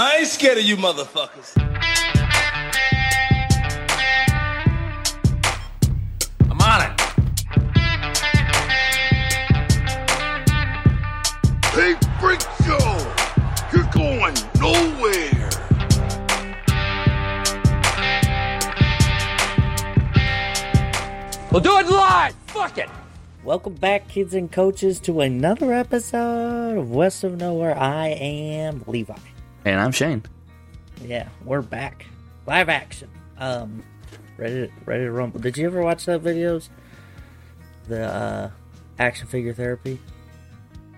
I ain't scared of you motherfuckers. I'm on it. Hey, Freak Show! You're going nowhere! We'll do it live! Fuck it! Welcome back, kids and coaches, to another episode of West of Nowhere. I am Levi. And I'm Shane. Yeah, we're back. Live action. Um, ready to, ready to rumble. Did you ever watch that videos? The uh, action figure therapy?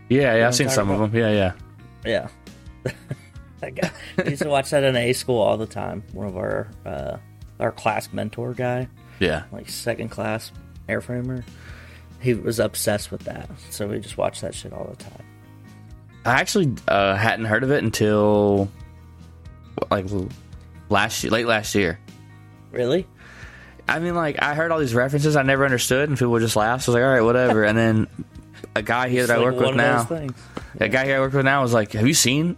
Yeah, yeah, I've seen some of them. Yeah, yeah. Yeah. that guy. We used to watch that in A school all the time. One of our uh, our class mentor guy, Yeah. like second class airframer, he was obsessed with that. So we just watched that shit all the time. I actually uh, hadn't heard of it until like last year, late last year. Really? I mean, like I heard all these references I never understood, and people would just laugh. So I was like, all right, whatever. And then a guy here that I work like with now, things. a guy here I work with now was like, "Have you seen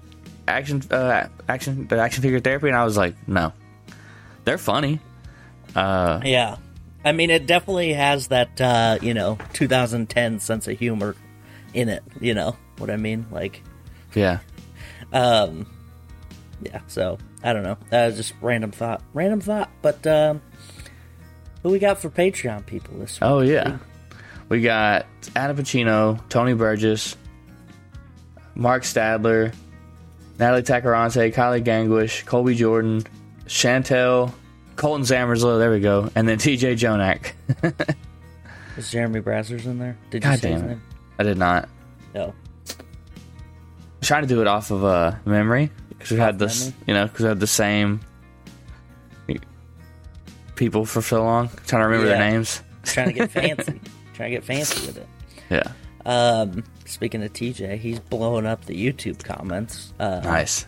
action, uh, action, the action figure therapy?" And I was like, "No." They're funny. Uh, Yeah. I mean, it definitely has that, uh, you know, 2010 sense of humor in it. You know what I mean? Like, yeah. um, yeah. So I don't know. That was just random thought. Random thought. But um, who we got for Patreon people this week? Oh yeah, we got Adam Pacino, Tony Burgess, Mark Stadler, Natalie Tacarante, Kylie Gangwish, Colby Jordan, Chantel, Colton Zammerslow. There we go, and then T.J. Jonak. Is Jeremy Brazzers in there? Did you God say his name? I did not. No. Trying to do it off of uh, memory because we had this, memory? you know, because we had the same people for so long. Trying to remember Yeah. their names. Trying to get fancy. Trying to get fancy with it. Yeah, Um, speaking of TJ, he's blowing up the YouTube comments. Uh, nice.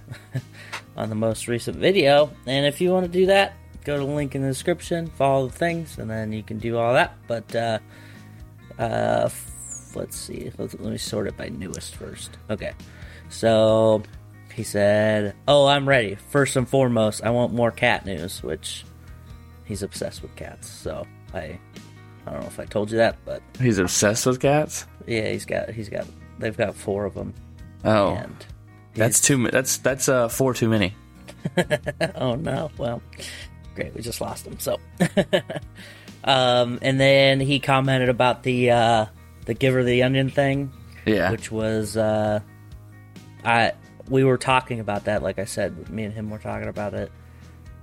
on the most recent video. And if you want to do that, go to the link in the description, follow the things, and then you can do all that. But uh, uh, f- let's see. Let's, let me sort it by newest first. Okay. So he said, "Oh, I'm ready. First and foremost, I want more cat news." Which he's obsessed with cats. So I, I don't know if I told you that, but He's obsessed with cats. yeah, he's got he's got they've got four of them, Oh, and that's too. That's that's uh four too many. oh no well great we just lost him so um and then he commented about the uh the giver the onion thing Yeah. which was uh i we were talking about that like i said me and him were talking about it.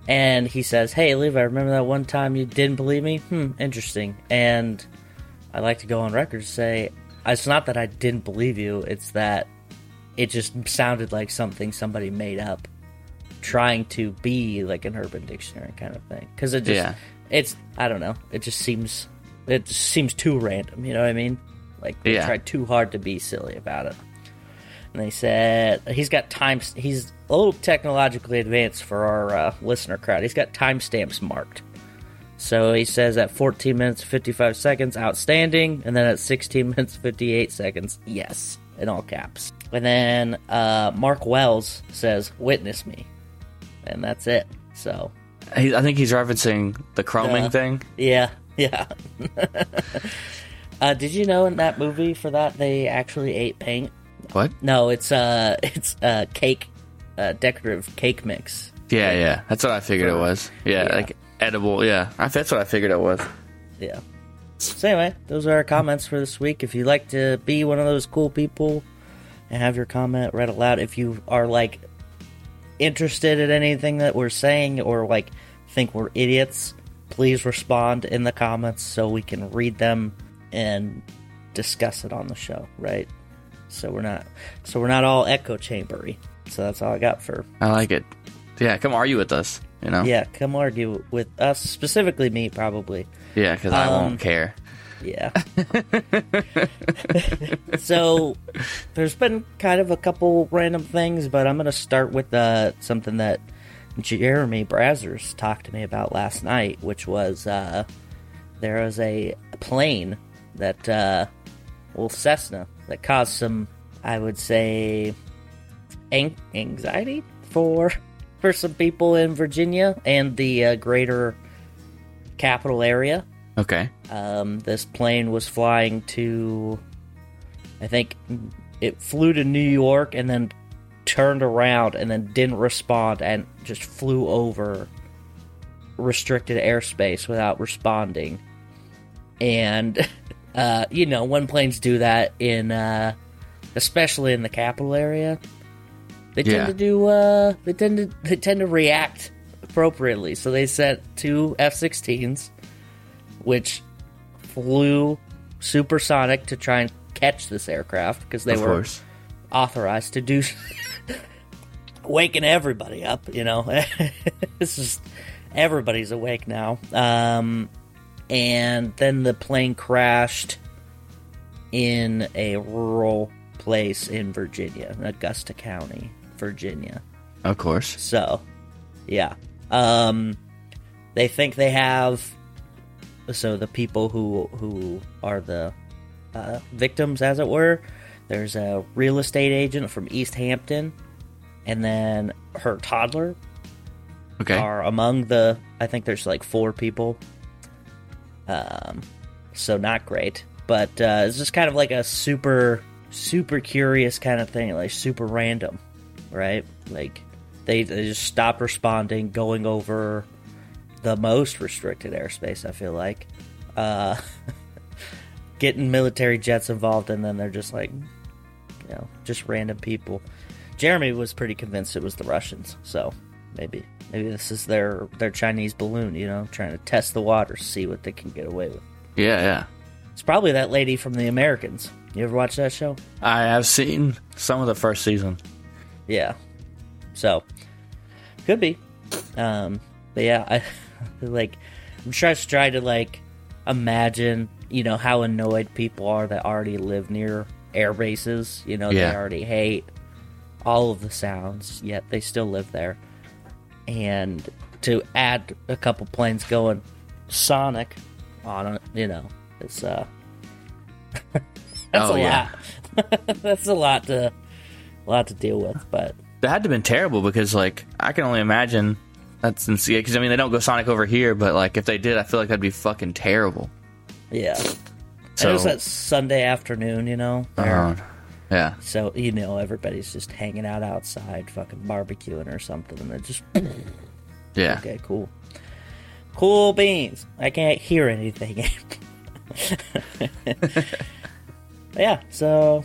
And he says hey levi remember that one time you didn't believe me? Hmm interesting. And i like to go on record to say it's not that i didn't believe you it's that it just sounded like something somebody made up trying to be like an urban dictionary kind of thing. Because it just Yeah. it's i don't know it just seems it just seems too random you know what i mean? Like they Yeah. tried too hard to be silly about it and they said he's got time. he's a little technologically advanced for our uh, listener crowd. He's got timestamps marked. So he says at 14 minutes 55 seconds outstanding. And then at 16 minutes 58 seconds yes in all caps. And then uh, mark wells says witness me. And that's it. So. He, I think he's referencing the chroming Uh, thing. yeah. Yeah. Uh, did you know in that movie for that they actually ate paint What? no it's uh it's uh cake uh, decorative cake mix Yeah, yeah. That's what I figured it was. Yeah, Yeah. like edible. Yeah, I, that's what I figured it was. yeah. So anyway, those are our comments for this week. If you'd like to be one of those cool people and have your comment read aloud, if you are like interested in anything that we're saying or like think we're idiots, please respond in the comments so we can read them and discuss it on the show, right? So we're not so we're not all echo chambery. So that's all I got for I like it. Yeah, come argue with us. You know. yeah, come argue with us, specifically me probably. Yeah, because I Um, won't care. Yeah. so there's been kind of a couple random things, but I'm going to start with uh, something that Jeremy Brazzers talked to me about last night, which was uh, there was a plane that, uh, well, Cessna, that caused some, I would say, an- anxiety for for some people in Virginia and the uh, greater capital area. Okay. Um, this plane was flying to, I think it flew to New York and then turned around and then didn't respond and just flew over restricted airspace without responding. And, uh, you know, when planes do that in, uh, especially in the capital area, they tend Yeah. to do, uh, they tend to, they tend to react appropriately. So they sent two F 16s which flew supersonic to try and catch this aircraft because they of were course. authorized to do waking everybody up you know this is everybody's awake now um and then the plane crashed in a rural place in virginia augusta county virginia Of course. so, yeah. Um they think they have so the people who who are the uh, victims as it were, there's a real estate agent from East Hampton and then her toddler Okay. are among the I think there's like four people. Um so not great. But uh it's just kind of like a super super curious kind of thing, like super random, right? Like they, they just stop responding, going over the most restricted airspace, I feel like. Uh getting military jets involved and then they're just like you know, just random people. Jeremy was pretty convinced it was the Russians, so maybe maybe this is their their Chinese balloon, you know, trying to test the waters, see what they can get away with. yeah, yeah. It's probably that lady from The Americans. You ever watch that show? I have seen some of the first season. Yeah. So could be. Um but yeah, I like I'm just trying to like imagine, you know, how annoyed people are that already live near air bases. You know, Yeah. they already hate all of the sounds, yet they still live there. And to add a couple planes going sonic on it, you know, it's uh that's Oh, a yeah. lot. that's a lot to a lot to deal with, but That had to have been terrible because, like, I can only imagine that's insane. Because I mean, they don't go Sonic over here, but like, if they did, I feel like that'd be fucking terrible. yeah. So, and it was that Sunday afternoon, you know. where- uh, yeah, So you know everybody's just hanging out outside, fucking barbecuing or something, and then just yeah. okay, cool, cool beans. I can't hear anything. yeah, so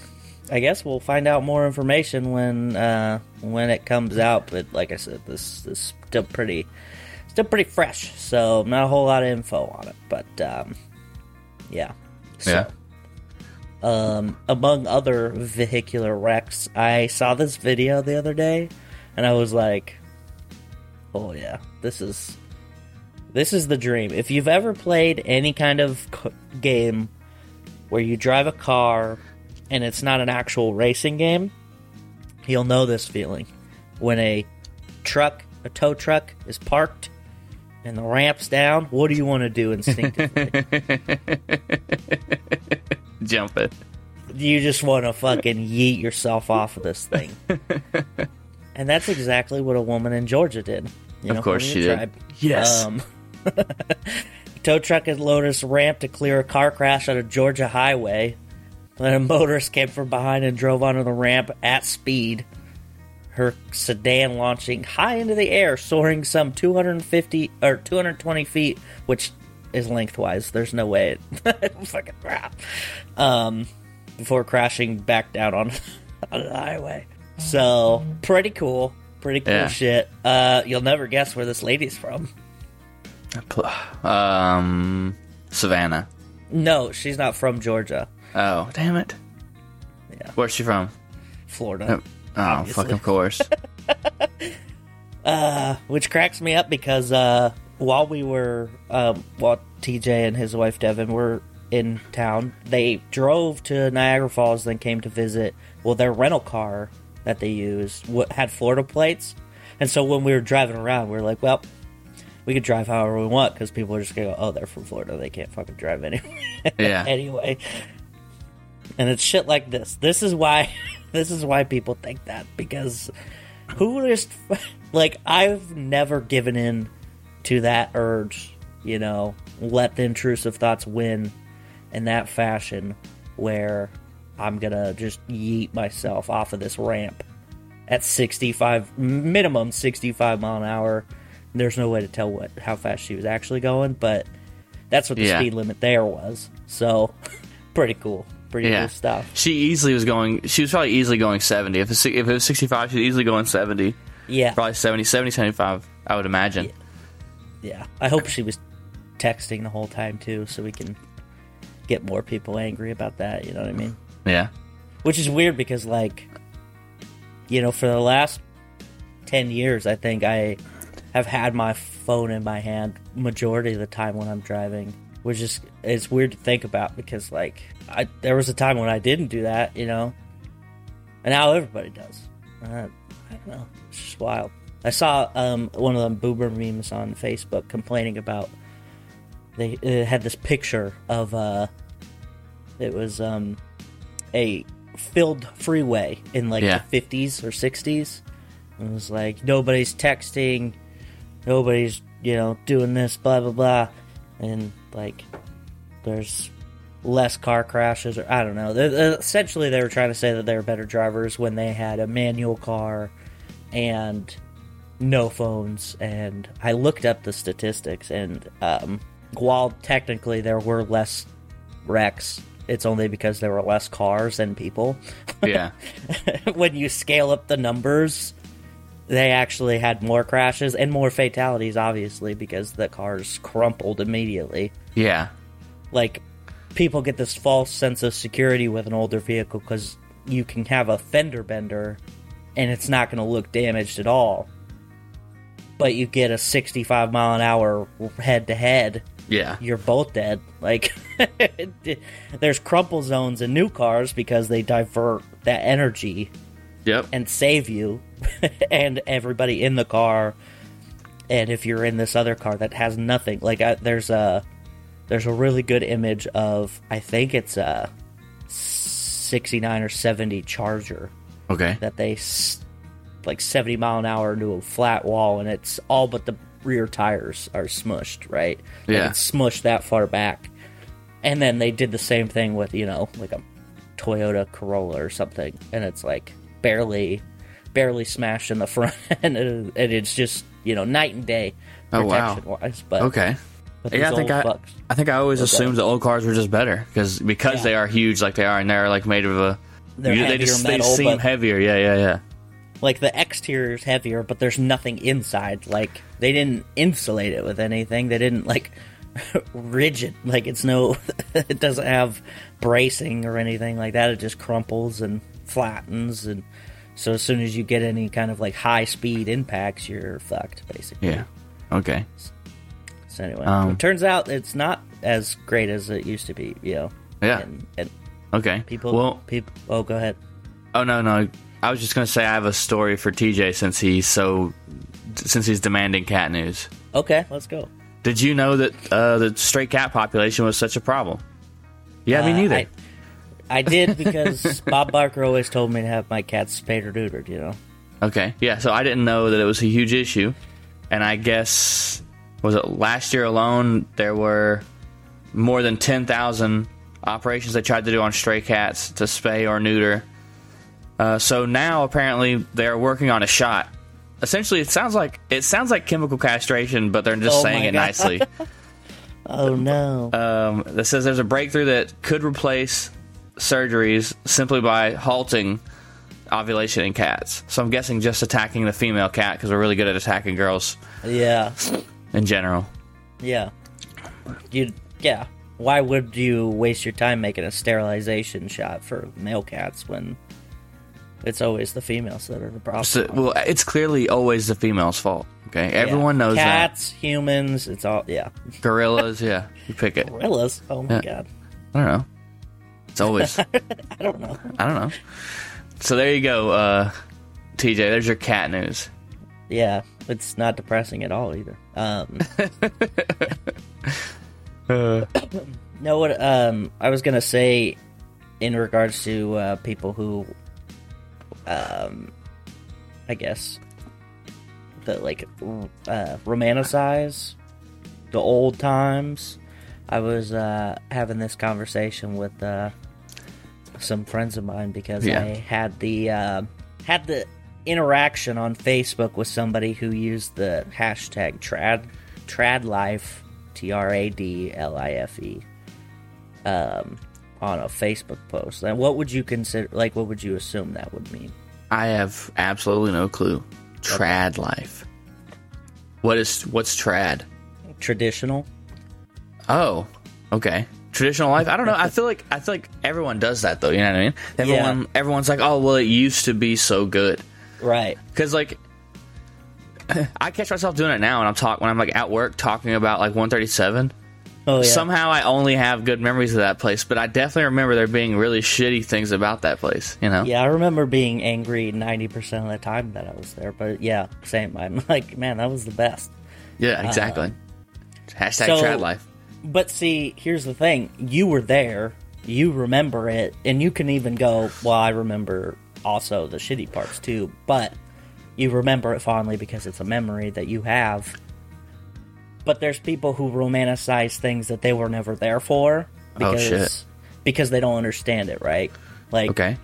I guess we'll find out more information when uh, when it comes out. But like I said, this, this is still pretty still pretty fresh, so not a whole lot of info on it. But um, yeah, so, Yeah. Um, among other vehicular wrecks, I saw this video the other day, and I was like, "Oh yeah, this is this is the dream." If you've ever played any kind of game where you drive a car and it's not an actual racing game, you'll know this feeling when a truck, a tow truck, is parked and the ramp's down. What do you want to do instinctively? Jump it. you just want to fucking yeet yourself off of this thing. and that's exactly what a woman in Georgia did. You Of course Indian she did. tribe. Yes. Um, tow truck had loaded us ramp to clear a car crash on a Georgia highway. When a motorist came from behind and drove onto the ramp at speed. Her sedan launching high into the air, soaring some 250 or 220 feet, which is lengthwise. There's no way it fucking crap. Um, before crashing back down on on the highway. So pretty cool, pretty cool Yeah. shit. Uh, you'll never guess where this lady's from. Um, Savannah. No, she's not from Georgia, Oh, damn it. Yeah. Where's she from? Florida. Oh, Obviously. fucking course. Uh, which cracks me up because uh, while we were um, while TJ and his wife Devin were in town, they drove to Niagara Falls, then came to visit. Well, their rental car that they used had Florida plates, and so when we were driving around, we were like, "Well, we could drive however we want because people are just gonna go, oh, they're from Florida, they can't fucking drive anyway." Yeah. anyway, and it's shit like this. This is why. This is why people think that because who just like I've never given in to that urge, you know, let the intrusive thoughts win in that fashion where I'm gonna just yeet myself off of this ramp at 65 minimum 65 mile an hour. There's no way to tell what how fast she was actually going, but that's what the Yeah. speed limit there was. So pretty cool, pretty Yeah. cool stuff. She easily was going. She was probably easily going seventy. If it's, if it was sixty five, she was easily going seventy. Yeah, Probably 70, 70, 75, I would imagine. yeah. I hope she was texting the whole time too, so we can get more people angry about that. You know what I mean? Yeah. Which is weird because, like, you know, for the last 10 years, I think I have had my phone in my hand majority of the time when I'm driving, which is, it's weird to think about because, like, I, there was a time when I didn't do that, you know, and now everybody does. Uh, I don't know. It's just wild. I saw um, one of them boomer memes on Facebook complaining about they it had this picture of uh, it was um, a filled freeway in like Yeah. the 50s or 60s. And it was like nobody's texting, nobody's you know doing this, blah blah blah, and like there's less car crashes or I don't know. Essentially, they were trying to say that they were better drivers when they had a manual car and no phones. And I looked up the statistics, and um, while technically there were less wrecks, it's only because there were less cars than people. Yeah. when you scale up the numbers, they actually had more crashes and more fatalities, obviously, because the cars crumpled immediately. yeah. Like, people get this false sense of security with an older vehicle because you can have a fender bender and it's not going to look damaged at all. But you get a 65 mile an hour head to head, Yeah. you're both dead. Like, there's crumple zones in new cars because they divert that energy Yep. and save you and everybody in the car. And if you're in this other car that has nothing, like I, there's a there's a really good image of I think it's a 69 or 70 Charger okay. that they like 70 mile an hour into a flat wall and it's all but the rear tires are smushed right Like, Yeah. it's smushed that far back and then they did the same thing with you know like a toyota corolla or something and it's like barely barely smashed in the front and, it, and it's just you know night and day Oh, wow. protection wise but, Okay. but Yeah, I think I, fucks, I think I always assumed the old cars were just better because because Yeah. they are huge like they are and they're like made of a They're they just metal, they seem heavier. Yeah, yeah, yeah. Like the exterior is heavier but there's nothing inside like they didn't insulate it with anything they didn't like rigid like it's no it doesn't have bracing or anything like that it just crumples and flattens and so as soon as you get any kind of like high speed impacts you're fucked basically Yeah. Okay. so anyway Um, it turns out it's not as great as it used to be you know Yeah. and, and Okay. people Well, people oh go ahead oh no, no. I was just gonna say I have a story for TJ since he's so since he's demanding cat news. okay let's go Did you know that uh, the stray cat population was such a problem? Yeah, me Uh, neither. I, I did because Bob Barker always told me to have my cats spayed or neutered. You know. Okay. Yeah, so I didn't know that it was a huge issue. And I guess was it last year alone there were more than 10,000 operations they tried to do on stray cats to spay or neuter. Uh, so now apparently they're working on a shot. Essentially, it sounds like it sounds like chemical castration, but they're just Oh saying it God. nicely. Oh no. um, that says there's a breakthrough that could replace surgeries simply by halting ovulation in cats. So I'm guessing just attacking the female cat because we're really good at attacking girls yeah. in general. Yeah. You. Yeah. Why would you waste your time making a sterilization shot for male cats when it's always the females that are the problem? So, well, it's clearly always the female's fault. Okay, everyone knows Cats, humans, it's all yeah. Gorillas, yeah, you pick it. Gorillas. Oh my Yeah. god. I don't know. It's always. I don't know. I don't know. So there you go, uh, TJ. There's your cat news. Yeah, it's not depressing at all either. Um, no, what um, I was gonna say in regards to uh, people who um, I guess, the like uh, romanticize the old times. I was uh, having this conversation with uh, some friends of mine because Yeah. I had the uh, had the interaction on Facebook with somebody who used the hashtag trad trad life T R A D L I F E um, on a Facebook post. And what would you consider? Like, what would you assume that would mean? I have absolutely no clue. Trad life. What is what's trad? Traditional. Oh, okay. Traditional life. I don't know. I feel like I feel like everyone does that though. You know what I mean? Everyone everyone's like, oh well, it used to be so good. Right. Because like, I catch myself doing it now and I'm talk when I'm like at work talking about like 137. Oh yeah. Somehow I only have good memories of that place, but I definitely remember there being really shitty things about that place. You know? Yeah, I remember being angry ninety percent of the time that I was there. But yeah, same. I'm like, man, that was the best. Yeah, uh, exactly. Hashtag so- trad life. But see, here's the thing: you were there, you remember it, and you can even go, "Well, I remember also the shitty parts too." But you remember it fondly because it's a memory that you have. But there's people who romanticize things that they were never there for Oh, because shit. because they don't understand it, right? Like, Okay.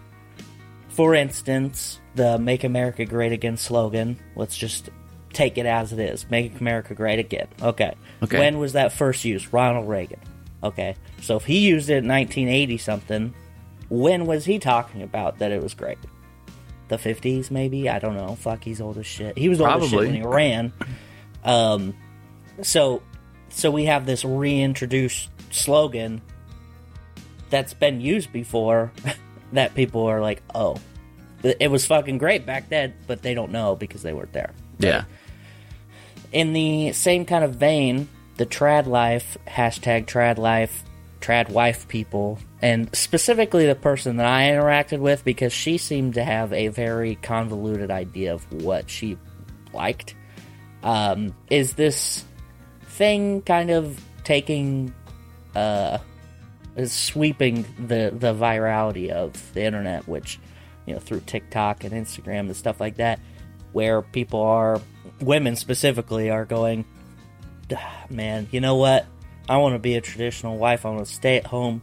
for instance, the "Make America Great Again" slogan. Let's just take it as it is. Make America Great Again. Okay. Okay. When was that first used? Ronald Reagan. Okay. So if he used it in 1980 something, when was he talking about that it was great? The 50s, maybe? I don't know. Fuck, he's old as shit. He was old as shit when he ran. Um, so, so we have this reintroduced slogan that's been used before that people are like, oh, it was fucking great back then, but they don't know because they weren't there. Yeah. In the same kind of vein, the trad life hashtag trad life trad wife people, and specifically the person that I interacted with because she seemed to have a very convoluted idea of what she liked. Um, is this thing kind of taking uh is sweeping the the virality of the internet which you know through TikTok and Instagram and stuff like that where people are women specifically are going "Ah, man you know what? I want to be a traditional wife. I want to stay at home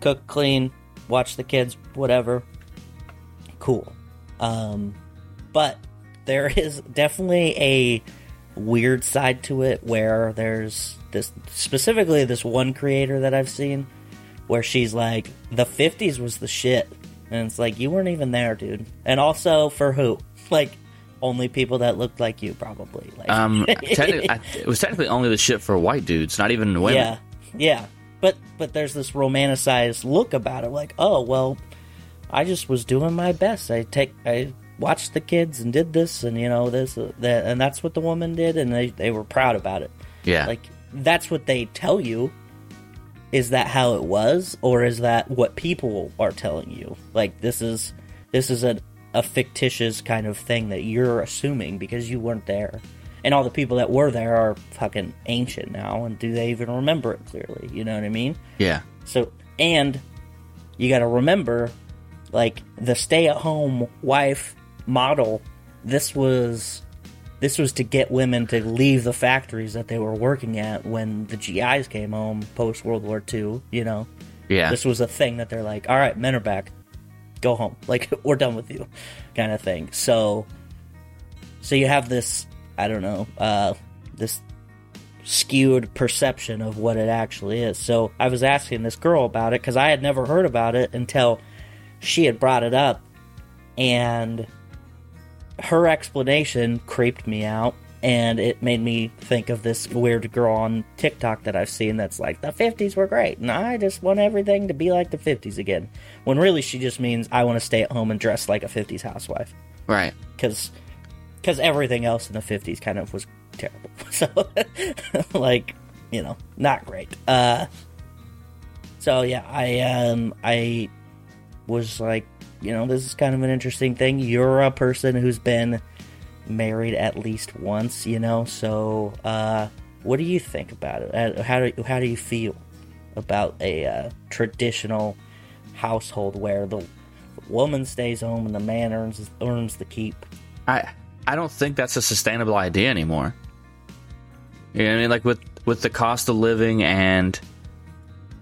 cook clean watch the kids whatever. Cool. Um but there is definitely a weird side to it where there's this specifically this one creator that I've seen where she's like the 50s was the shit. And it's like you weren't even there dude. And also for who? Like only people that looked like you probably. Like Um, technically, I, it was technically only the shit for white dudes, not even women. yeah. Yeah. But but there's this romanticized look about it like oh well i just was doing my best. I take i watched the kids and did this and you know this that and that's what the woman did and they, they were proud about it. Yeah. like that's what they tell you. Is that how it was or is that what people are telling you? Like this is this is a, a fictitious kind of thing that you're assuming because you weren't there. And all the people that were there are fucking ancient now and do they even remember it clearly? You know what i mean? Yeah. so and you got to remember like the stay-at-home wife model this was this was to get women to leave the factories that they were working at when the GIs came home post World War II, you know. Yeah. This was a thing that they're like, "All right, men are back. Go home. Like we're done with you." kind of thing. So so you have this, I don't know, uh this skewed perception of what it actually is. So I was asking this girl about it because I had never heard about it until she had brought it up, and her explanation creeped me out. And it made me think of this weird girl on TikTok that I've seen that's like, the 50s were great, and I just want everything to be like the 50s again. When really she just means, I want to stay at home and dress like a 50s housewife Right. because because everything else in the 50s kind of was terrible so like you know not great uh so yeah i um i was like you know this is kind of an interesting thing you're a person who's been married at least once you know so uh what do you think about it how do how do you feel about a uh, traditional household where the woman stays home and the man earns earns the keep I I don't think that's a sustainable idea anymore. You know what I mean? Like with with the cost of living and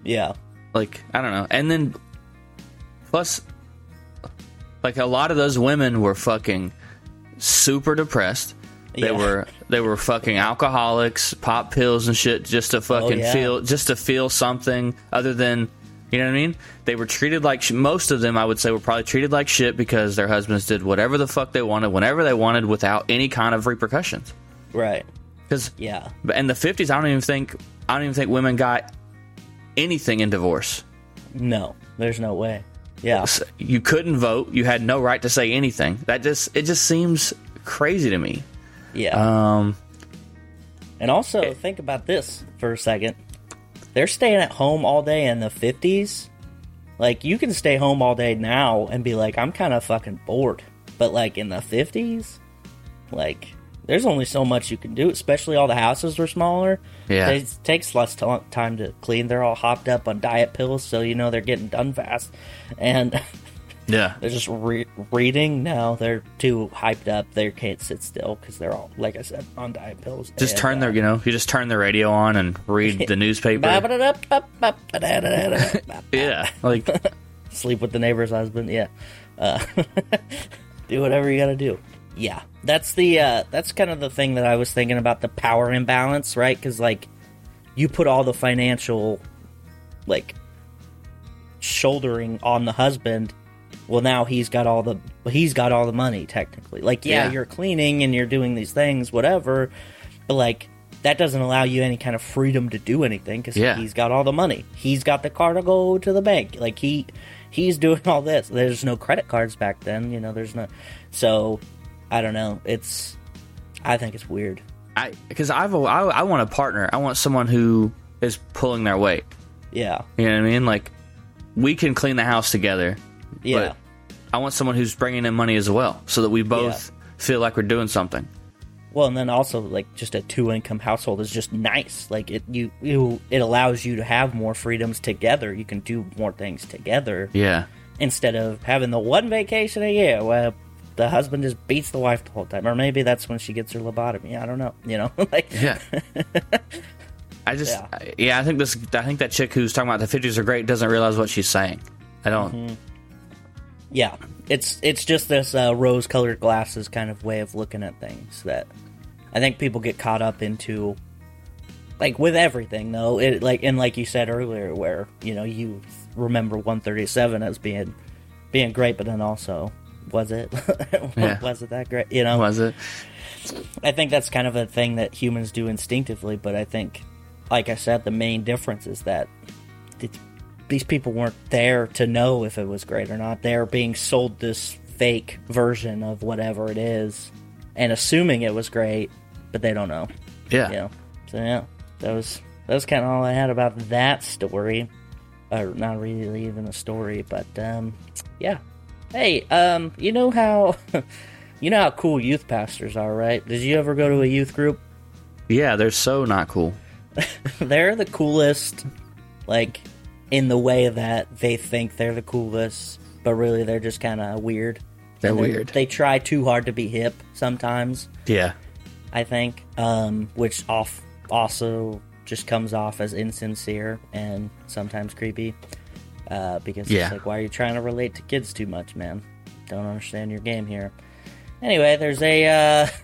Yeah. like I don't know. And then plus like a lot of those women were fucking super depressed. They Yeah. were they were fucking alcoholics, pop pills and shit just to oh, fucking yeah. feel just to feel something other than you know what I mean? They were treated like sh- most of them I would say were probably treated like shit because their husbands did whatever the fuck they wanted whenever they wanted without any kind of repercussions. Right. Cuz Yeah. but in the 50s I don't even think I don't even think women got anything in divorce. No. There's no way. Yeah. you couldn't vote you had no right to say anything that just it just seems crazy to me Yeah. um And also, think about this for a second. They're staying at home all day in the 50s. Like, you can stay home all day now and be like, I'm kind of fucking bored. But, like, in the 50s, like, there's only so much you can do, especially all the houses were smaller. Yeah. It takes less t- time to clean. They're all hopped up on diet pills, so you know they're getting done fast. And yeah they're just re- reading. No, they're too hyped up. They can't sit still because they're all, like I said, on diet pills. just And, turn uh, their you know you just turn the radio on and read the newspaper yeah like Sleep with the neighbor's husband. Yeah. Uh, do whatever you gotta do. Yeah. That's the, uh, that's kind of the thing that I was thinking about the power imbalance, right? Because, like, you put all the financial, like, shouldering on the husband. Well, now he's got all the, he's got all the money, technically. Like, yeah, Yeah. you're cleaning and you're doing these things, whatever. But, like, that doesn't allow you any kind of freedom to do anything because Yeah. he's got all the money. He's got the car to go to the bank. Like he he's doing all this. There's no credit cards back then, you know, there's no so I don't know. It's I think it's weird. i because i've a- I, I want a partner i want someone who is pulling their weight Yeah. you know what i mean like we can clean the house together Yeah. i want someone who's bringing in money as well so that we both feel like we're doing something Well, and then also like just a two income household is just nice. Like it you you it allows you to have more freedoms together. You can do more things together yeah instead of having the one vacation a year where the husband just beats the wife the whole time. Or maybe that's when she gets her lobotomy. I don't know. You know, like Yeah. I just Yeah. yeah. yeah, I think this I think that chick who's talking about the fifties are great doesn't realize what she's saying. I don't Mm-hmm. yeah, it's it's just this uh, rose-colored glasses kind of way of looking at things that I think people get caught up into. Like with everything, though, it like and like you said earlier, where you know you remember 137 as being being great, but then also was it Yeah. was it that great? You know, was it? I think that's kind of a thing that humans do instinctively, but I think, like I said, the main difference is that th- these people weren't there to know if it was great or not. They're being sold this fake version of whatever it is and assuming it was great, but they don't know. Yeah. You know? So, yeah, that was, that was kind of all I had about that story. Or not really even a story, but, um, yeah. Hey, um, you know how. You know how cool youth pastors are, right? Did you ever go to a youth group? Yeah, they're so not cool. they're the coolest, like, in the way that they think they're the coolest, but really they're just kind of weird. They're And they- weird. They try too hard to be hip sometimes, Yeah. I think, um, which off also just comes off as insincere and sometimes creepy. Uh, because Yeah. it's like, why are you trying to relate to kids too much, man? Don't understand your game here. Anyway, there's a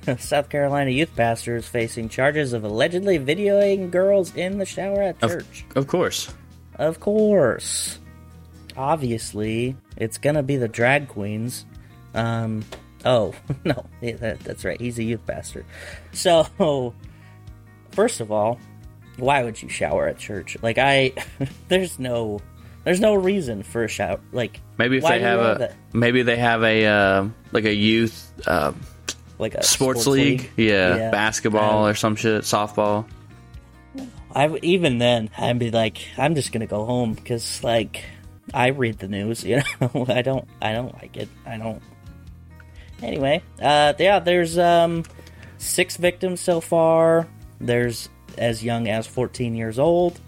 uh, South Carolina youth pastor is facing charges of allegedly videoing girls in the shower at church. of course. Of course. Obviously, it's gonna be the drag queens. Um, oh, no, that, that's right. He's a youth pastor. So, first of all, why would you shower at church? Like, I, there's no, there's no reason for a shout. Like, Maybe if they have a that? maybe they have a uh, like a youth uh, like a sports, league. Yeah, Yeah. basketball Um, or some shit, softball. I even then I'd be like, I'm just gonna go home because like I read the news, you know. I don't, I don't like it. I don't. Anyway, uh, yeah, there's um six victims so far. There's as young as 14 years old.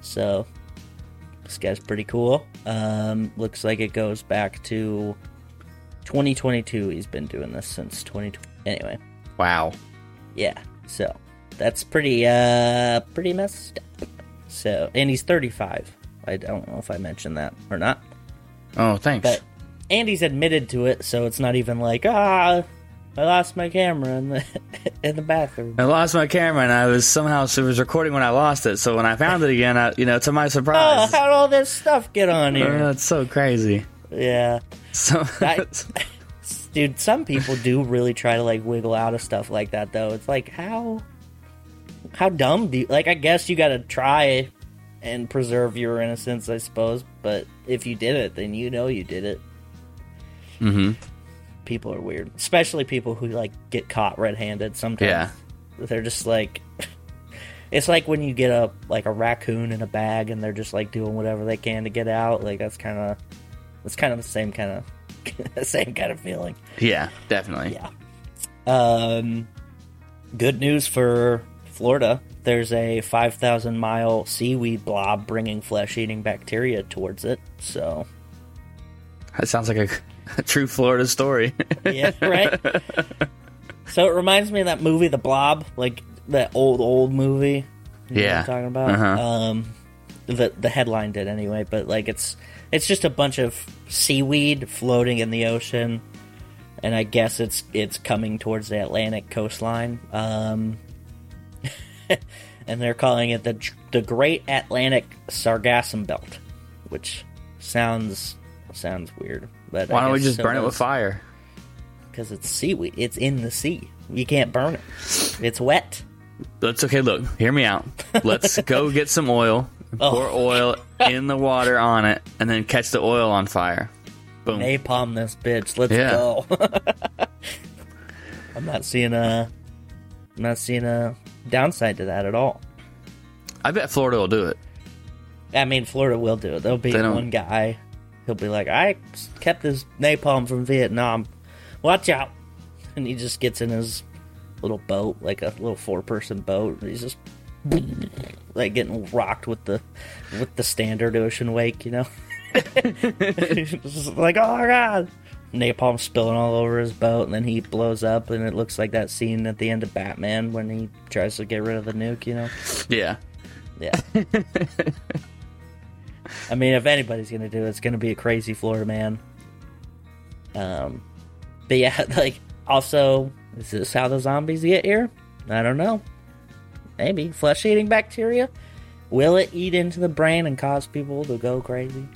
So this guy's pretty cool. Um, looks like it goes back to 2022 he's been doing this since 2020. Anyway, Wow. yeah. So that's pretty uh pretty messed up. So and he's 35. I don't know if I mentioned that or not, Oh, thanks. but Andy's admitted to it, so it's not even like ah I lost my camera in the in the bathroom. I lost my camera and I was somehow so it was recording when I lost it. So when I found it again, I, you know, to my Oh, surprise, how'd all this stuff get on uh, here? it's so crazy. Yeah. So I- Dude, some people do really try to like wiggle out of stuff like that though. It's like how how dumb do you like I guess you gotta try and preserve your innocence, I suppose, but if you did it, then you know you did it. hmm People are weird. Especially people who like get caught red handed sometimes. Yeah. They're just like it's like when you get a like a raccoon in a bag and they're just like doing whatever they can to get out. Like that's kinda it's kind of the same kind of same kind of feeling. yeah, definitely. Yeah. Um, good news for Florida. There's a 5,000 mile seaweed blob bringing flesh eating bacteria towards it. So, That sounds like a, a true Florida story. yeah, right? so it reminds me of that movie, The Blob, like that old, old movie. You know what Yeah. I'm talking about? Uh-huh. Um, the, the headline did anyway, but like it's, it's just a bunch of seaweed floating in the ocean. And I guess it's it's coming towards the Atlantic coastline. Um, and they're calling it the the Great Atlantic Sargassum Belt, which sounds sounds weird. But Why don't we just burn it with fire? Because it's seaweed. It's in the sea. You can't burn it. It's wet. That's okay. Look, hear me out. Let's go get some oil, oh. pour Oh. oil in the water on it, and then catch the oil on fire. Boom. Napalm this bitch. Let's Yeah. go. I'm not seeing a. I'm not seeing a downside to that at all. I bet Florida will do it. I mean, Florida will do it. There'll be one guy. He'll be like, "I kept this napalm from Vietnam. Watch out!" And he just gets in his little boat, like a little four-person boat. And he's just like getting rocked with the with the standard ocean wake, you know. Like, "Oh my god!" Napalm spilling all over his boat, and then he blows up, and it looks like that scene at the end of Batman when he tries to get rid of the nuke, you know. Yeah. Yeah. I mean, if anybody's gonna do it, it's gonna be a crazy Florida man. Um, but yeah, like also, is this how the zombies get here? I don't know. Maybe flesh eating bacteria. Will it eat into the brain and cause people to go crazy?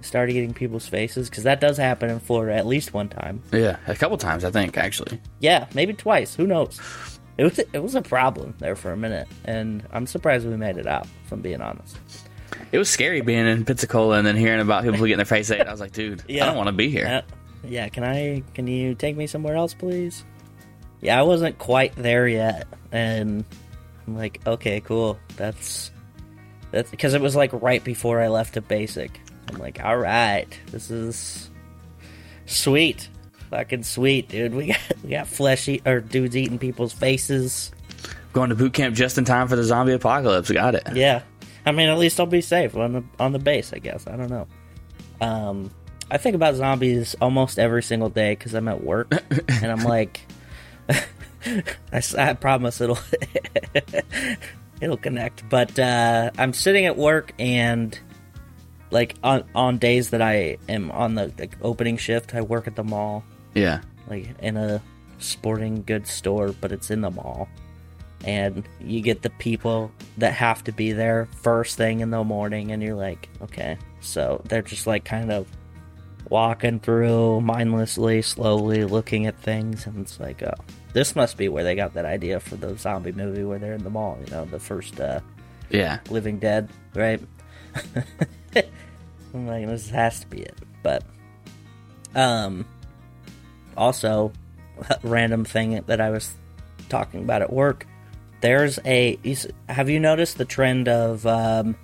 Start eating people's faces because that does happen in Florida at least one time. Yeah. A couple times, I think, actually. Yeah, maybe twice. Who knows? It was it was a problem there for a minute, and I'm surprised we made it out. If I'm being honest. It was scary being in Pensacola and then hearing about people getting their face ate. I was like, dude, I don't want to be here. Uh, yeah, can I? Can you take me somewhere else, please? Yeah, I wasn't quite there yet, and I'm like, okay, cool. That's that's because it was like right before I left to basic. I'm like, all right, this is sweet, fucking sweet, dude. We got we got flesh eat or dudes eating people's faces. Going to boot camp just in time for the zombie apocalypse. Got it. Yeah, I mean, at least I'll be safe on the on the base. I guess I don't know. Um, I think about zombies almost every single day because I'm at work, and I'm like, I promise it'll it'll connect. But uh, I'm sitting at work and like on on days that I am on the like, opening shift, I work at the mall Yeah. like in a sporting goods store, but it's in the mall. And you get the people that have to be there first thing in the morning, and you're like, okay. So they're just like kind of walking through mindlessly, slowly looking at things, and it's like, oh, this must be where they got that idea for the zombie movie where they're in the mall, you know, the first uh, Yeah. Living Dead, right? I'm like, this has to be it. But, um, also, random thing that I was talking about at work. There's a. Have you noticed the trend of um,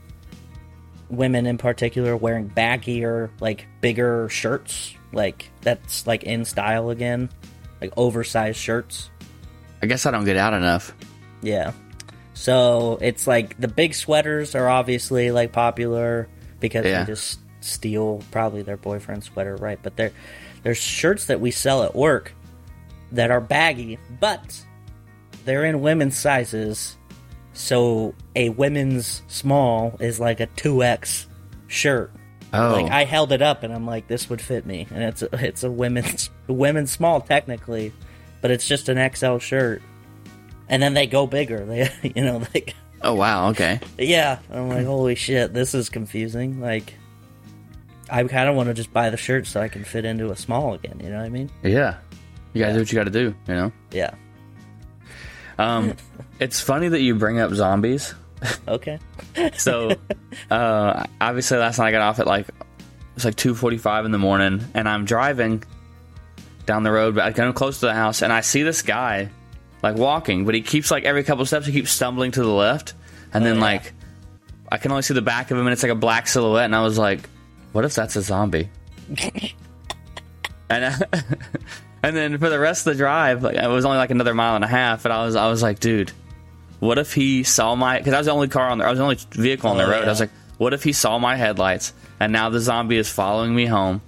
women in particular wearing baggier, like bigger shirts? Like that's like in style again, like oversized shirts. I guess I don't get out enough. Yeah. So it's like the big sweaters are obviously like popular because Yeah. they just steal probably their boyfriend's sweater, right? But they're there's shirts that we sell at work that are baggy, but they're in women's sizes. So a women's small is like a 2X shirt. Oh, Like I held it up and I'm like, this would fit me, and it's a, it's a women's women's small technically, but it's just an XL shirt. And then they go bigger. They you know like oh wow, okay. yeah. I'm like, holy shit, this is confusing. Like, I kind of want to just buy the shirt so I can fit into a small again. You know what I mean? Yeah, you gotta do what you gotta do. You know. Yeah. Um, it's funny that you bring up zombies. Okay. So, uh, obviously, last night I got off at like it's like two forty-five in the morning, and I'm driving down the road, but I come close to the house, and I see this guy like walking, but he keeps like every couple steps he keeps stumbling to the left, and then yeah. like I can only see the back of him, and it's like a black silhouette, and I was like, what if that's a zombie? and uh, and then for the rest of the drive, like it was only like another mile and a half, and I was I was like, dude, what if he saw my? Because I was the only car on the, I was the only vehicle on the Oh, road. I was like, what if he saw my headlights, and now the zombie is following me home?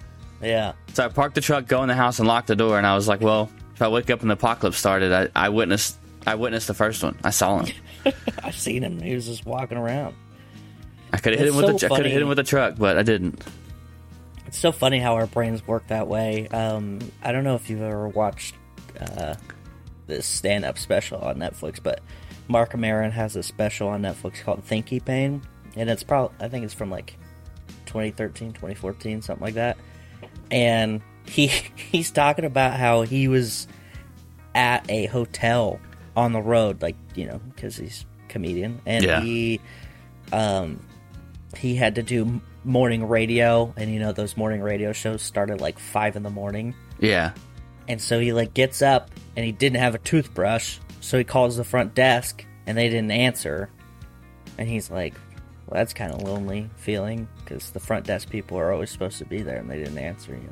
Yeah. So I parked the truck, go in the house, and locked the door, and I was like, well, if I wake up and the apocalypse started, I, I witnessed I witnessed the first one. I saw him. I've seen him. He was just walking around. I could have hit him with so the I could have hit him with the truck, but I didn't. It's so funny how our brains work that way. Um, I don't know if you've ever watched uh, this stand-up special on Netflix, but Marc Maron has a special on Netflix called Thinky Pain, and it's probably I think it's from like 2013, 2014, something like that. And he he's talking about how he was at a hotel on the road, like you know, because he's a comedian, and Yeah. he um he had to do morning radio, and you know those morning radio shows started like five in the morning, Yeah. and so he like gets up and he didn't have a toothbrush, so he calls the front desk and they didn't answer, and he's like, "Well, that's kind of lonely feeling because the front desk people are always supposed to be there and they didn't answer," you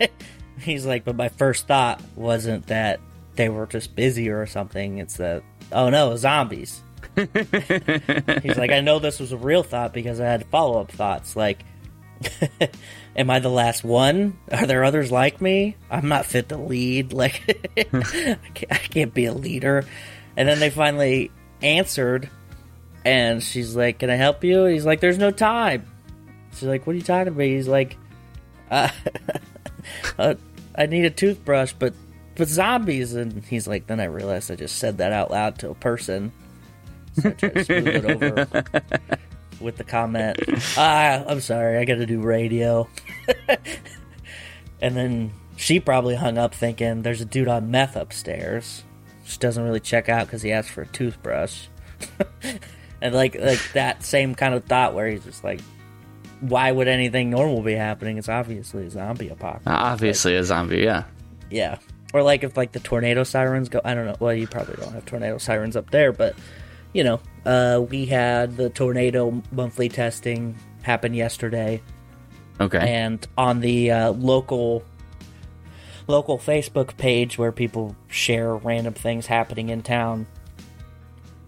know. he's like, "But my first thought wasn't that they were just busy or something. It's that oh no, zombies." He's like, I know this was a real thought because I had follow up thoughts like, Am I the last one? Are there others like me? I'm not fit to lead. Like, I, can't, I can't be a leader. And then they finally answered, and she's like, Can I help you? He's like, There's no time. She's like, What are you talking about? He's like, uh, uh, I need a toothbrush, but but zombies. And he's like, Then I realized I just said that out loud to a person. So I tried to smooth it over with the comment, ah, I'm sorry, I gotta do radio. and then she probably hung up thinking, there's a dude on meth upstairs. She doesn't really check out because he asked for a toothbrush. and like like that same kind of thought where he's just like, why would anything normal be happening? It's obviously a zombie apocalypse. Obviously, a zombie. Yeah. Yeah. Or like if like the tornado sirens go I don't know. Well, you probably don't have tornado sirens up there, but you know, uh we had the tornado monthly testing happen yesterday Okay. and on the uh, local local Facebook page where people share random things happening in town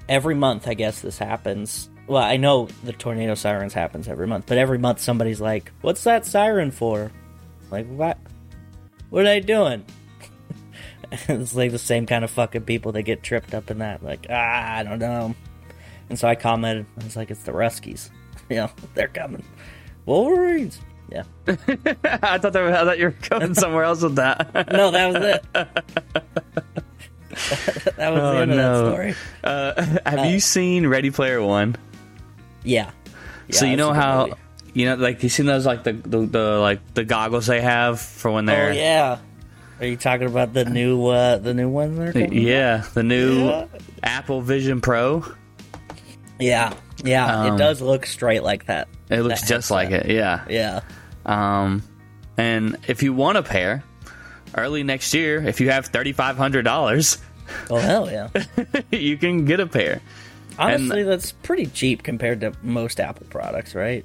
every month I guess this happens. Well, I know the tornado sirens happens every month, but every month somebody's like, "What's that siren for?" Like, "What? What are they doing?" it's like the same kind of fucking people that get tripped up in that. Like, ah, I don't know. And so I commented, I was like, "It's the Ruskies. you know, they're coming. Wolverines." Yeah. I thought were, I thought you were going somewhere else with that. No, that was it. that was Oh, the end no. of that story. Uh, have you seen Ready Player One? Yeah. so you know how movie. you know like you seen those like the, the the like the goggles they have for when Oh they're yeah. Are you talking about the new uh the new one? they're yeah the new Yeah. Apple Vision Pro. Yeah. Yeah. Um, it does look straight like that. It looks That just like it. Yeah. Yeah. Um, and if you want a pair, early next year, if you have thirty five hundred dollars, Oh hell yeah. you can get a pair. Honestly, that's pretty cheap compared to most Apple products, right?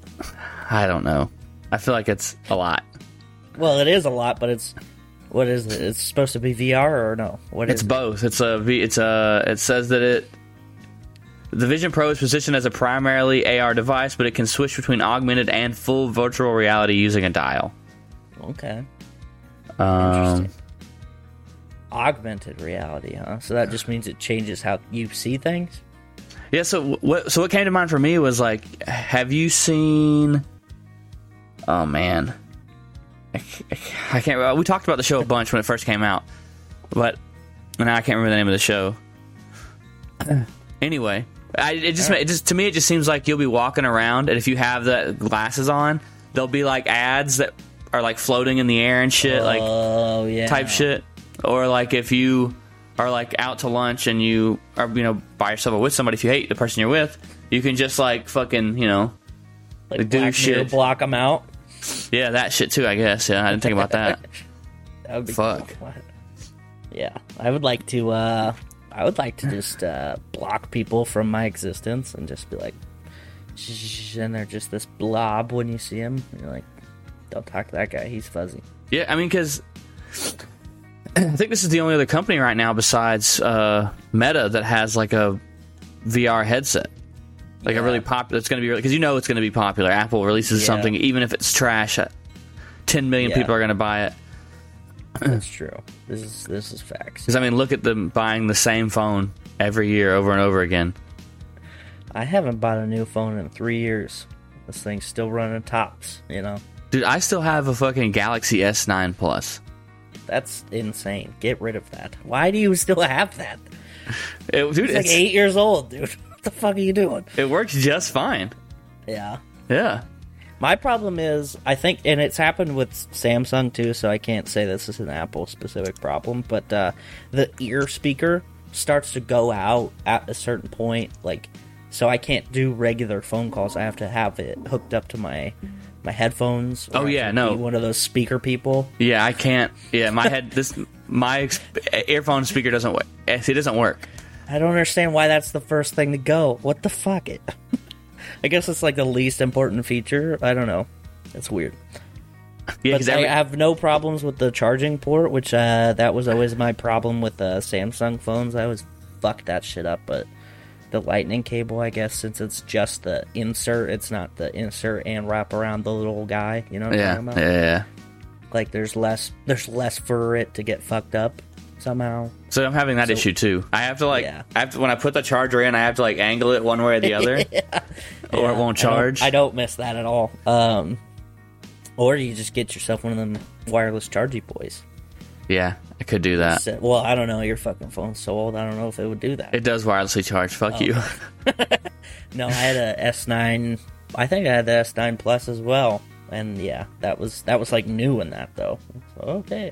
I don't know. I feel like it's a lot. Well, it is a lot, but it's what is it? It's supposed to be VR or no? What is It's it? both. It's a V. It's a. It says that it. The Vision Pro is positioned as a primarily AR device, but it can switch between augmented and full virtual reality using a dial. Okay. Um, Interesting. Augmented reality, huh? So that just means it changes how you see things. Yeah. So what? So what came to mind for me was like, have you seen? Oh man, I, can't. We talked about the show a bunch when it first came out, but now I can't remember the name of the show. Anyway, I, it just it just to me it just seems like you'll be walking around, and if you have the glasses on, there'll be like ads that are like floating in the air and shit, like Oh yeah, type shit. Or like if you are like out to lunch and you are you know by yourself or with somebody, if you hate the person you're with, you can just like fucking you know Like do shit. block them out. Yeah that shit too. I guess yeah I didn't think about that. That would be Fuck. cool. Yeah, I would like to. uh I would like to just uh block people from my existence and just be like, and they're just this blob when you see them. You're like, don't talk to that guy. He's fuzzy. Yeah, I mean, because I think this is the only other company right now besides uh, Meta that has like a VR headset, like Yeah. a really popular. It's going to be really because you know it's going to be popular. Apple releases Yeah. something, even if it's trash, uh, ten million Yeah. people are going to buy it. That's true. This is this is facts. Because I mean, look at them buying the same phone every year over and over again. I haven't bought a new phone in three years. This thing's still running tops. You know, Dude, I still have a fucking Galaxy S9 Plus. that's insane. Get rid of that. Why do you still have that? It, dude, It's like eight years old, dude. What the fuck are you doing? it works just fine. Yeah. Yeah. My problem is, I think, and it's happened with Samsung too, so I can't say this is an Apple specific problem, but uh, the ear speaker starts to go out at a certain point, like, so I can't do regular phone calls. I have to have it hooked up to my my headphones. or Oh, yeah, no. be one of those speaker people. Yeah, I can't. Yeah, my head. This my ex- earphone speaker doesn't work. It doesn't work. I don't understand why that's the first thing to go. What the fuck? It. I guess it's like the least important feature. I don't know. It's weird. Yeah, But because I every, have no problems with the charging port, which uh, that was always my problem with the Samsung phones. I always fucked that shit up, but the lightning cable, I guess, since it's just the insert, it's not the insert and wrap around the little guy. You know what yeah, I'm talking about? yeah. Like there's less, there's less for it to get fucked up somehow. So I'm having that issue too. I have to like, Yeah. I have to when I put the charger in, I have to like angle it one way or the other, or it won't I don't- charge. I don't, miss that at all. Um, or you just get yourself one of them wireless chargy boys. Yeah, I could do that. So- well, I don't know. Your fucking phone's so old. I don't know if it would do that. It does wirelessly charge. Fuck you. No, I had a S9. I think I had the S9 Plus as well, and yeah, that was that was like new in that though. So, okay.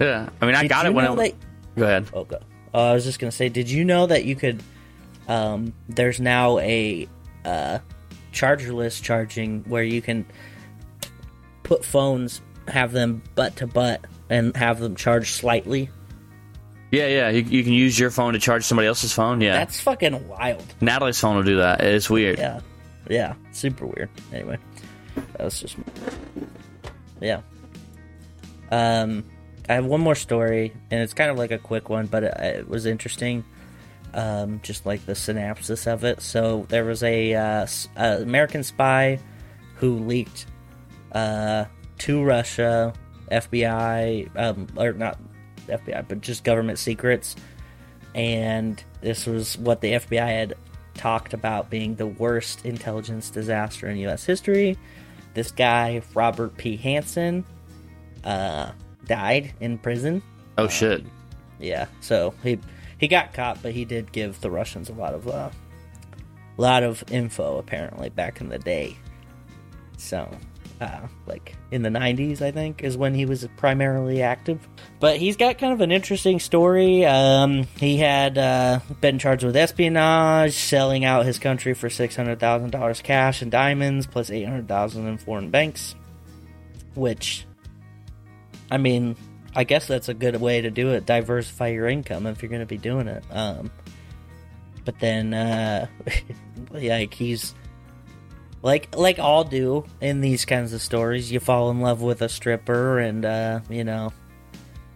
Yeah, I mean, I Did got it when it. that- Go ahead. Okay. Oh, I was just gonna say, did you know that you could? Um, there's now a uh, chargerless charging where you can put phones, have them butt to butt, and have them charge slightly. Yeah, yeah. You, you can use your phone to charge somebody else's phone. Yeah, That's fucking wild. Natalie's phone will do that. It's weird. Yeah, yeah, super weird. Anyway, that was just yeah. Um, I have one more story, and it's kind of like a quick one, but it, it was interesting. Um, just like the synopsis of it. So there was a, uh, a American spy who leaked uh, to Russia, FBI, um, or not FBI, but just government secrets. And this was what the FBI had talked about being the worst intelligence disaster in U.S. history. This guy, Robert P. Hanssen, uh, died in prison. Oh shit. Yeah, so he he got caught, but he did give the Russians a lot of uh, lot of info apparently back in the day. So, uh, like in the '90s, I think is when he was primarily active. But he's got kind of an interesting story. Um, he had uh, been charged with espionage, selling out his country for six hundred thousand dollars cash and diamonds, plus eight hundred thousand in foreign banks. Which, I mean, I guess that's a good way to do it. Diversify your income if you're going to be doing it. Um, but then, uh, like he's like like all do in these kinds of stories. You fall in love with a stripper, and uh, you know,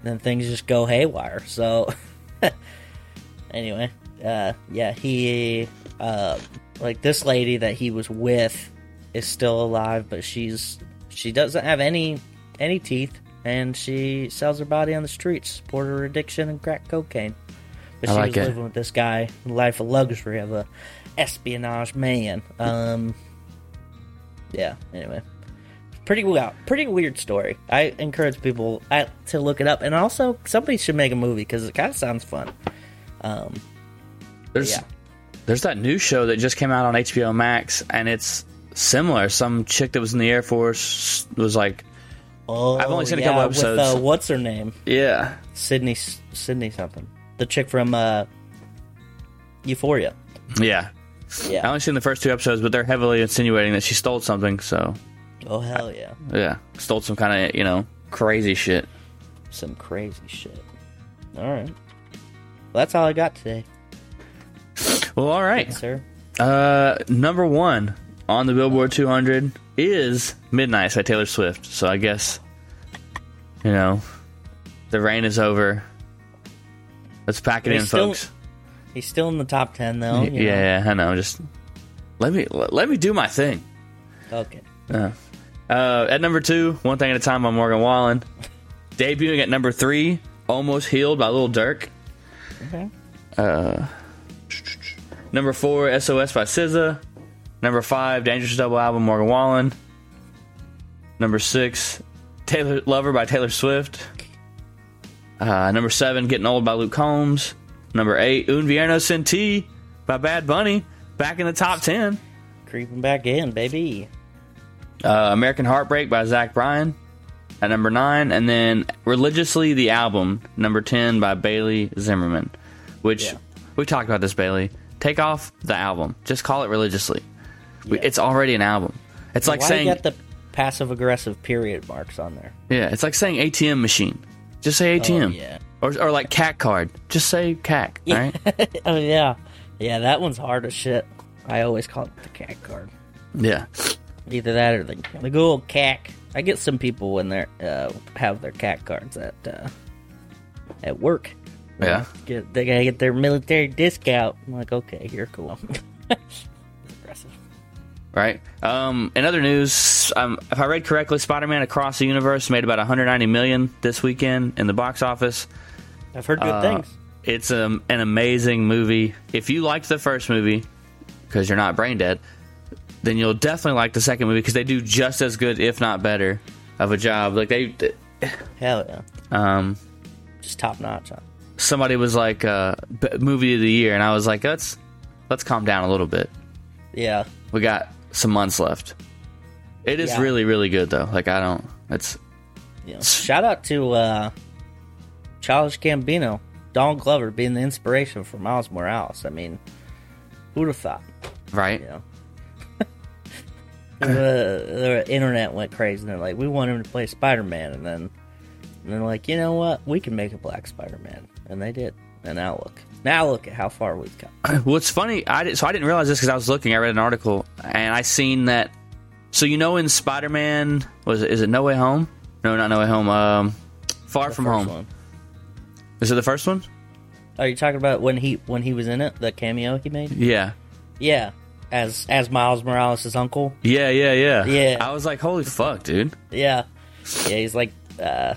then things just go haywire. So, anyway, uh, yeah, he uh, like this lady that he was with is still alive, but she's she doesn't have any any teeth and she sells her body on the streets, support her addiction and crack cocaine. But I she like was it. living with this guy, life of luxury of a espionage man. Um, yeah. Anyway, pretty well, pretty weird story. I encourage people uh, to look it up, and also somebody should make a movie because it kind of sounds fun. Um, There's yeah. there's that new show that just came out on HBO Max, and it's similar. Some chick that was in the Air Force was like, oh, I've only seen a yeah, couple with, episodes. uh, what's her name? yeah, Sydney Sydney something. The chick from uh, Euphoria. yeah. yeah. I only seen the first two episodes, but they're heavily insinuating that she stole something. So Oh hell yeah. yeah, stole some kind of you know crazy shit. Some crazy shit. All right. Well, that's all I got today, Well, all right. sir. Uh, number one on the Billboard 200 is "Midnight" by Taylor Swift. So I guess you know the reign is over. Let's pack it He's in, still- folks. He's still in the top ten though. yeah, know. yeah, I know. Just let me let, let me do my thing. Okay. Uh, uh, at number two, "One Thing at a Time" by Morgan Wallen. Debuting at number three, "Almost Healed" by Lil Durk. Okay. Uh, Number four, SOS by SZA. Number five, Dangerous Double Album, Morgan Wallen. Number six, Taylor Lover by Taylor Swift. Uh, number seven, Getting Old by Luke Combs. Number eight, Un Verano Sin Ti by Bad Bunny. Back in the top ten. Creeping back in, baby. Uh, American Heartbreak by Zach Bryan at number nine. And then Religiously the Album, number 10 by Bailey Zimmerman. Which, Yeah. we talked about this, Bailey. Take off the album. Just call it Religiously. Yeah. It's already an album. It's like Why saying, you got the passive aggressive period marks on there? yeah, it's like saying ATM machine. Just say ATM. Oh, yeah. Or, or like CAC card. Just say CAC, Yeah. right? oh yeah. Yeah, that one's hard as shit. I always call it the cat card. yeah. Either that or the the good old cack. I get some people when they're uh, have their cat cards at uh, at work. Yeah. Get they gotta get their military discount. I'm like, okay, you're cool. Right. Um, in other news, um, if I read correctly, Spider-Man Across the Universe made about 190 million this weekend in the box office. I've heard good Uh, things. It's um, an amazing movie. If you liked the first movie, because you're not brain dead, then you'll definitely like the second movie because they do just as good, if not better, of a job. Like they, Hell yeah, um, just top notch. Huh? somebody was like, uh, b- movie of the year, and I was like, let's let's calm down a little bit. Yeah, We got some months left. It is Yeah. really, really good though. Like I don't. It's yeah. Shout out to uh, Childish Gambino, Don Glover being the inspiration for Miles Morales. I mean, who'd have thought? right. You know. the, the internet went crazy. and They're like, we want him to play Spider Man, and then and they're like, you know what? We can make a black Spider Man, and they did. And now look, now look at how far we've come. What's funny, I did, so I didn't realize this because I was looking. I read an article and I seen that. So you know, in Spider Man, was it, is it No Way Home? No, not No Way Home. Um, Far The From Home. one. Is it the first one? Are you talking about when he when he was in it, the cameo he made? Yeah, Yeah, as as Miles Morales' uncle. yeah, yeah, yeah. Yeah. I was like, holy fuck, dude. Yeah, yeah, he's like, uh,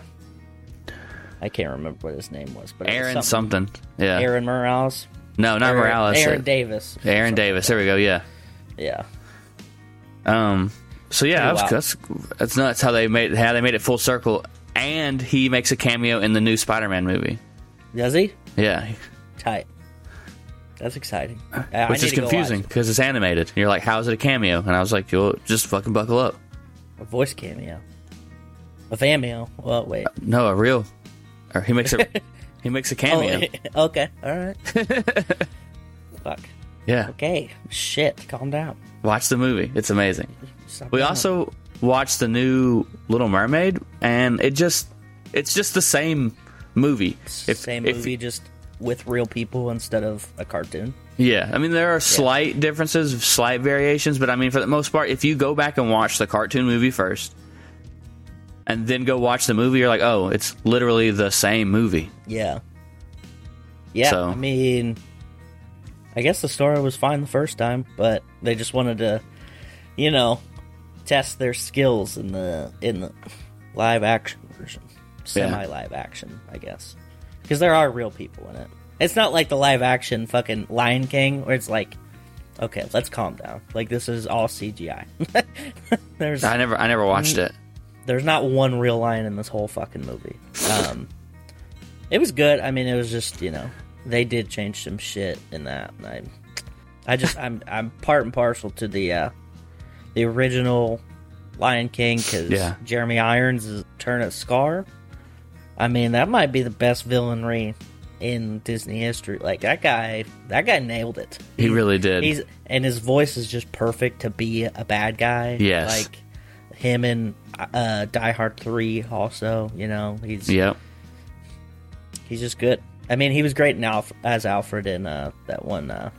I can't remember what his name was, but Aaron something. Yeah. Aaron Morales. no, not Aaron, Morales. Aaron uh, Davis. Aaron Davis. like There we go. Yeah. Yeah. Um. So yeah, that's, that's that's nuts how they made how they made it full circle, and he makes a cameo in the new Spider-Man movie. Does he? Yeah, Tight. That's exciting. Uh, I which is to go watch confusing because it's animated. You're like, how is it a cameo? And I was like, yo, just fucking buckle up. A voice cameo. A cameo. Well, wait. No, a real. Or he makes a he makes a oh, cameo. Oh, okay. All right. Fuck. Yeah, Okay. Shit. Calm down. watch the movie. It's amazing. Stop We also watched the new Little Mermaid, and it just it's just the same movie. If- same if- movie, just with real people instead of a cartoon. Yeah, I mean there are slight differences, slight variations, but I mean for the most part, if you go back and watch the cartoon movie first, and then go watch the movie, you're like, oh, it's literally the same movie. Yeah. Yeah. So- I mean, I guess the story was fine the first time, but they just wanted to, you know, test their skills in the in the live action version. semi live action, I guess, because there are real people in it. It's not like the live action fucking Lion King where it's like, okay, let's calm down. Like this is all CGI. there's I never I never watched it. There's not one real lion in this whole fucking movie. Um, it was good. I mean, it was just you know they did change some shit in that. I, I just I'm I'm part and parcel to the uh, the original Lion King because Yeah. Jeremy Irons is turn Turnip Scar. I mean, that might be the best villainry in Disney history. Like that guy, that guy nailed it. He really did. He's and his voice is just perfect to be a bad guy. Yes. like him and uh, Die Hard Three. Also, you know, he's Yep. he's just good. I mean, he was great in Alf- as Alfred in uh, that one. Uh,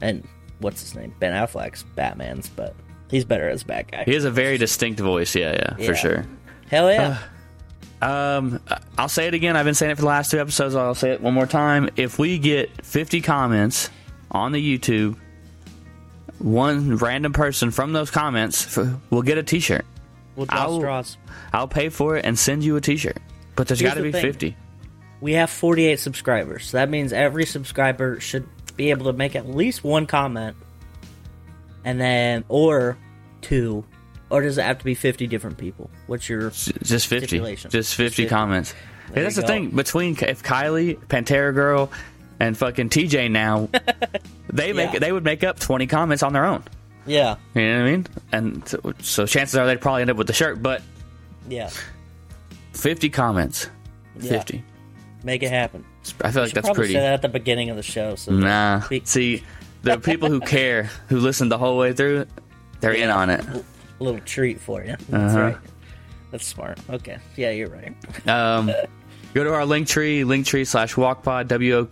and what's his name? Ben Affleck's Batman's, but he's better as a bad guy. He has a very distinct voice. Yeah, yeah, Yeah. for sure. Hell yeah! Um, I'll say it again. I've been saying it for the last two episodes. I'll say it one more time. If we get 50 comments on the YouTube, one random person from those comments will get a T-shirt. We'll draw I'll- straws. I'll pay for it and send you a T-shirt. But there's Here's got to the be thing. 50. We have 48 subscribers. So that means every subscriber should be able to make at least one comment, and then or two, or does it have to be 50 different people? What's your Just 50. Just 50 Just 50. comments. Hey, that's the go. thing. Between if Kylie, Pantera Girl, and fucking TJ now, they make Yeah. they would make up 20 comments on their own. Yeah You know what I mean? And so, so chances are they'd probably end up with the shirt, but yeah 50 comments. Yeah. 50. make it happen? I feel like that's pretty. say that at the beginning of the show. So Nah. Be- See, the people who care, who listen the whole way through, they're in on it. a little treat for you. That's Uh-huh. right. That's smart. Okay. Yeah, you're right. Um, go to our link tree, linktree slash WOKpod, W O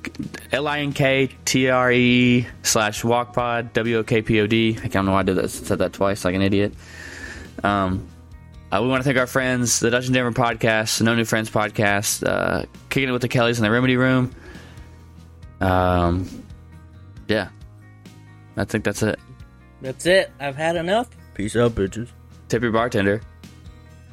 L I N K T R E slash WOKpod, W O K P O D. I don't know why I did that, said that twice like an idiot. Um, uh, we want to thank our friends, the Dungeon Denver podcast, the No New Friends podcast, uh, kicking it with the Kellys in the Remedy Room. Um, yeah, I think that's it. That's it. I've had enough. Peace out, bitches. Tip your bartender.